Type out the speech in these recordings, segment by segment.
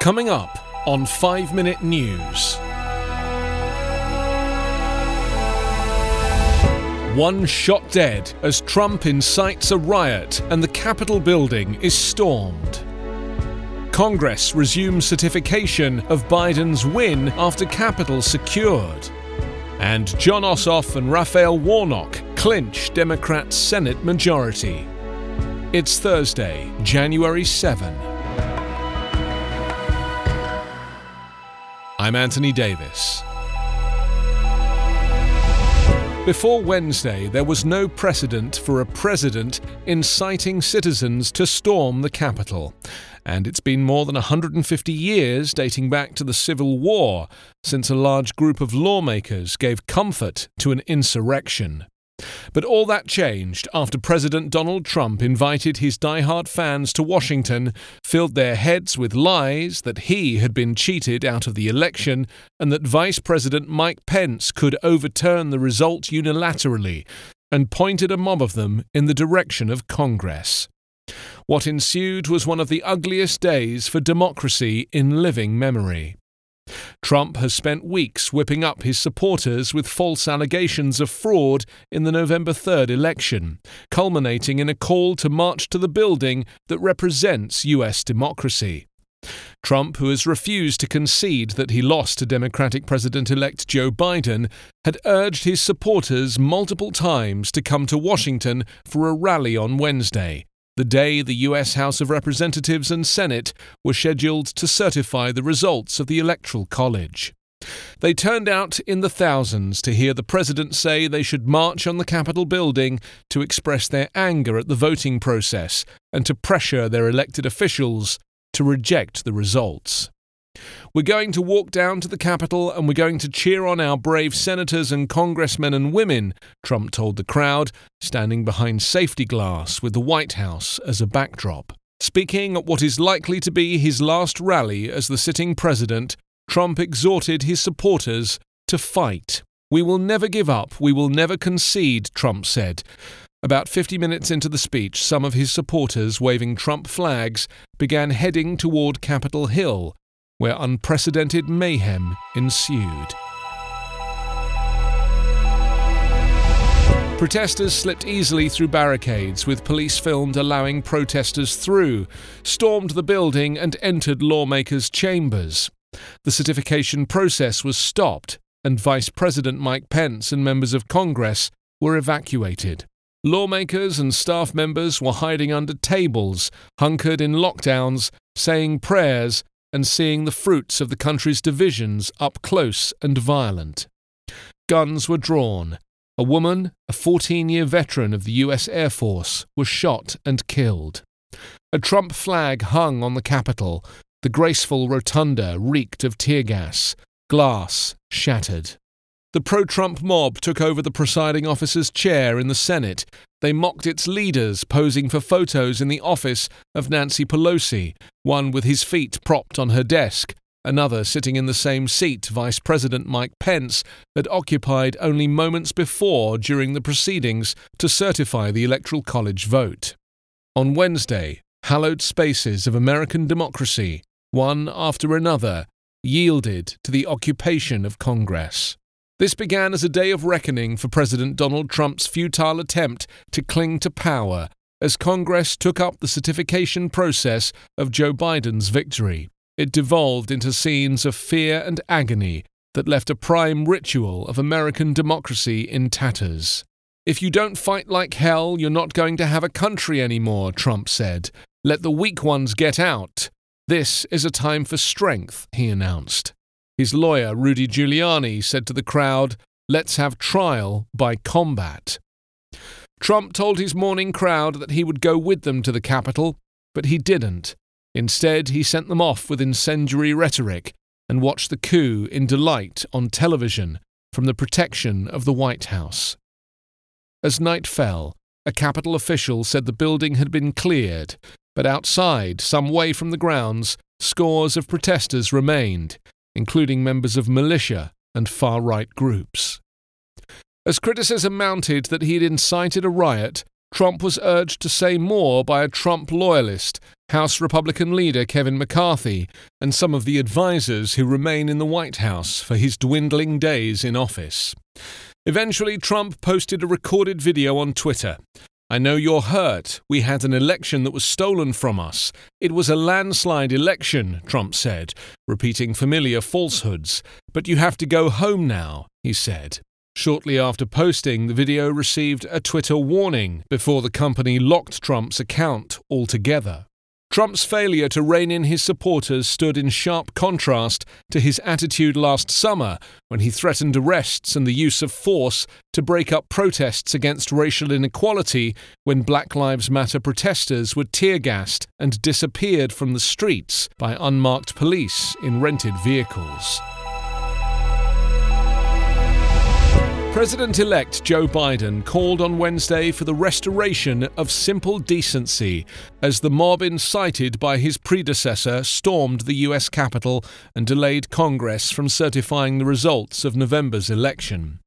Coming up on 5 Minute News. One shot dead as Trump incites a riot and the Capitol building is stormed. Congress resumes certification of Biden's win after Capitol secured. And Jon Ossoff and Raphael Warnock clinch Democrats' Senate majority. It's Thursday, January 7. I'm Anthony Davis. Before Wednesday, there was no precedent for a president inciting citizens to storm the Capitol. And it's been more than 150 years, dating back to the Civil War, since a large group of lawmakers gave comfort to an insurrection. But all that changed after President Donald Trump invited his die-hard fans to Washington, filled their heads with lies that he had been cheated out of the election and that Vice President Mike Pence could overturn the result unilaterally, and pointed a mob of them in the direction of Congress. What ensued was one of the ugliest days for democracy in living memory. Trump has spent weeks whipping up his supporters with false allegations of fraud in the November 3rd election, culminating in a call to march to the building that represents US democracy. Trump, who has refused to concede that he lost to Democratic President elect Joe Biden, had urged his supporters multiple times to come to Washington for a rally on Wednesday, the day the US House of Representatives and Senate were scheduled to certify the results of the Electoral College. They turned out in the thousands to hear the president say they should march on the Capitol building to express their anger at the voting process and to pressure their elected officials to reject the results. We're going to walk down to the Capitol and we're going to cheer on our brave senators and congressmen and women, Trump told the crowd, standing behind safety glass with the White House as a backdrop. Speaking at what is likely to be his last rally as the sitting president, Trump exhorted his supporters to fight. We will never give up, we will never concede, Trump said. About 50 minutes into the speech, some of his supporters, waving Trump flags, began heading toward Capitol Hill, where unprecedented mayhem ensued. Protesters slipped easily through barricades, with police filmed allowing protesters through, stormed the building, and entered lawmakers' chambers. The certification process was stopped, and Vice President Mike Pence and members of Congress were evacuated. Lawmakers and staff members were hiding under tables, hunkered in lockdowns, saying prayers, and seeing the fruits of the country's divisions up close and violent. Guns were drawn. A woman, a 14 year veteran of the US Air Force, was shot and killed. A Trump flag hung on the Capitol. The graceful rotunda reeked of tear gas. Glass shattered. The pro Trump mob took over the presiding officer's chair in the Senate. They mocked its leaders, posing for photos in the office of Nancy Pelosi, one with his feet propped on her desk, another sitting in the same seat Vice President Mike Pence had occupied only moments before during the proceedings to certify the Electoral College vote. On Wednesday, hallowed spaces of American democracy, one after another, yielded to the occupation of Congress. This began as a day of reckoning for President Donald Trump's futile attempt to cling to power as Congress took up the certification process of Joe Biden's victory. It devolved into scenes of fear and agony that left a prime ritual of American democracy in tatters. If you don't fight like hell, you're not going to have a country anymore, Trump said. Let the weak ones get out. This is a time for strength, he announced. His lawyer, Rudy Giuliani, said to the crowd, Let's have trial by combat. Trump told his morning crowd that he would go with them to the Capitol, but he didn't. Instead, he sent them off with incendiary rhetoric and watched the coup in delight on television from the protection of the White House. As night fell, a Capitol official said the building had been cleared, but outside, some way from the grounds, scores of protesters remained, including members of militia and far right groups. As criticism mounted that he had incited a riot, Trump was urged to say more by a Trump loyalist, House Republican leader Kevin McCarthy, and some of the advisers who remain in the White House for his dwindling days in office. Eventually, Trump posted a recorded video on Twitter. I know you're hurt. We had an election that was stolen from us. It was a landslide election, Trump said, repeating familiar falsehoods. But you have to go home now, he said. Shortly after posting, the video received a Twitter warning before the company locked Trump's account altogether. Trump's failure to rein in his supporters stood in sharp contrast to his attitude last summer when he threatened arrests and the use of force to break up protests against racial inequality when Black Lives Matter protesters were tear gassed and disappeared from the streets by unmarked police in rented vehicles. President elect Joe Biden called on Wednesday for the restoration of simple decency as the mob incited by his predecessor stormed the U.S. Capitol and delayed Congress from certifying the results of November's election.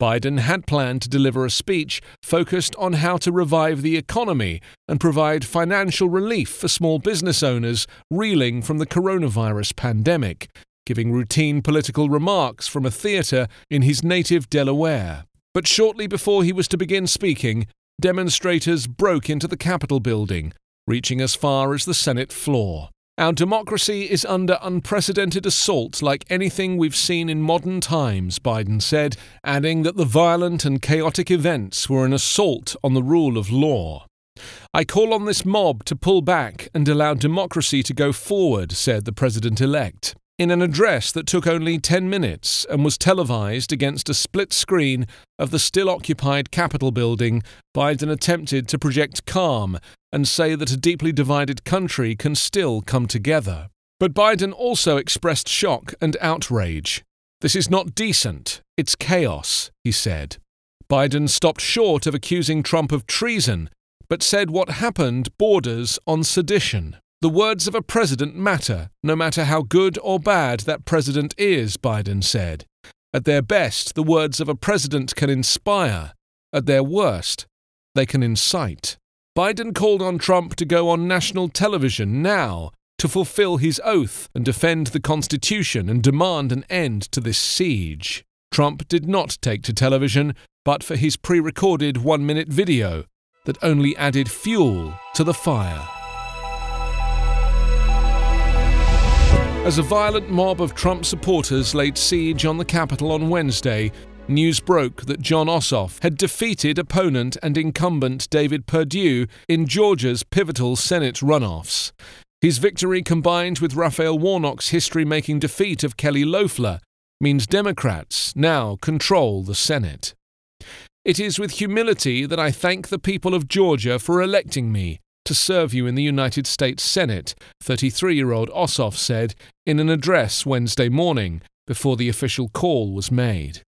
Biden had planned to deliver a speech focused on how to revive the economy and provide financial relief for small business owners reeling from the coronavirus pandemic, giving routine political remarks from a theatre in his native Delaware. But shortly before he was to begin speaking, demonstrators broke into the Capitol building, reaching as far as the Senate floor. Our democracy is under unprecedented assault like anything we've seen in modern times, Biden said, adding that the violent and chaotic events were an assault on the rule of law. I call on this mob to pull back and allow democracy to go forward, said the president elect in an address that took only 10 minutes and was televised against a split screen of the still occupied Capitol building, Biden attempted to project calm and say that a deeply divided country can still come together. But Biden also expressed shock and outrage. This is not decent, it's chaos, he said. Biden stopped short of accusing Trump of treason, but said what happened borders on sedition. The words of a president matter, no matter how good or bad that president is, Biden said. At their best, the words of a president can inspire. At their worst, they can incite. Biden called on Trump to go on national television now to fulfill his oath and defend the Constitution and demand an end to this siege. Trump did not take to television, but for his pre recorded one minute video that only added fuel to the fire. As a violent mob of Trump supporters laid siege on the Capitol on Wednesday, news broke that Jon Ossoff had defeated opponent and incumbent David Perdue in Georgia's pivotal Senate runoffs. His victory, combined with Raphael Warnock's history making defeat of Kelly Loeffler, means Democrats now control the Senate. It is with humility that I thank the people of Georgia for electing me, to serve you in the United States Senate, 33 year old Ossoff said in an address Wednesday morning before the official call was made.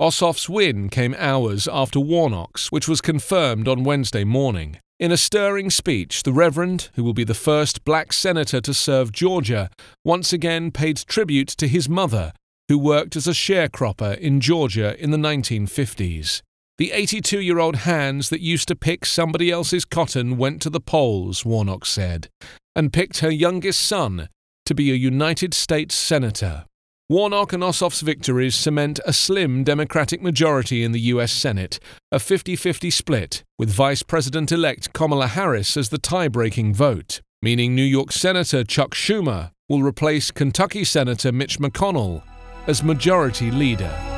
Ossoff's win came hours after Warnock's, which was confirmed on Wednesday morning. In a stirring speech, the Reverend, who will be the first black senator to serve Georgia, once again paid tribute to his mother, who worked as a sharecropper in Georgia in the 1950s. The 82 year old hands that used to pick somebody else's cotton went to the polls, Warnock said, and picked her youngest son to be a United States Senator. Warnock and Ossoff's victories cement a slim Democratic majority in the U.S. Senate, a 50 50 split, with Vice President elect Kamala Harris as the tie breaking vote, meaning New York Senator Chuck Schumer will replace Kentucky Senator Mitch McConnell as Majority Leader.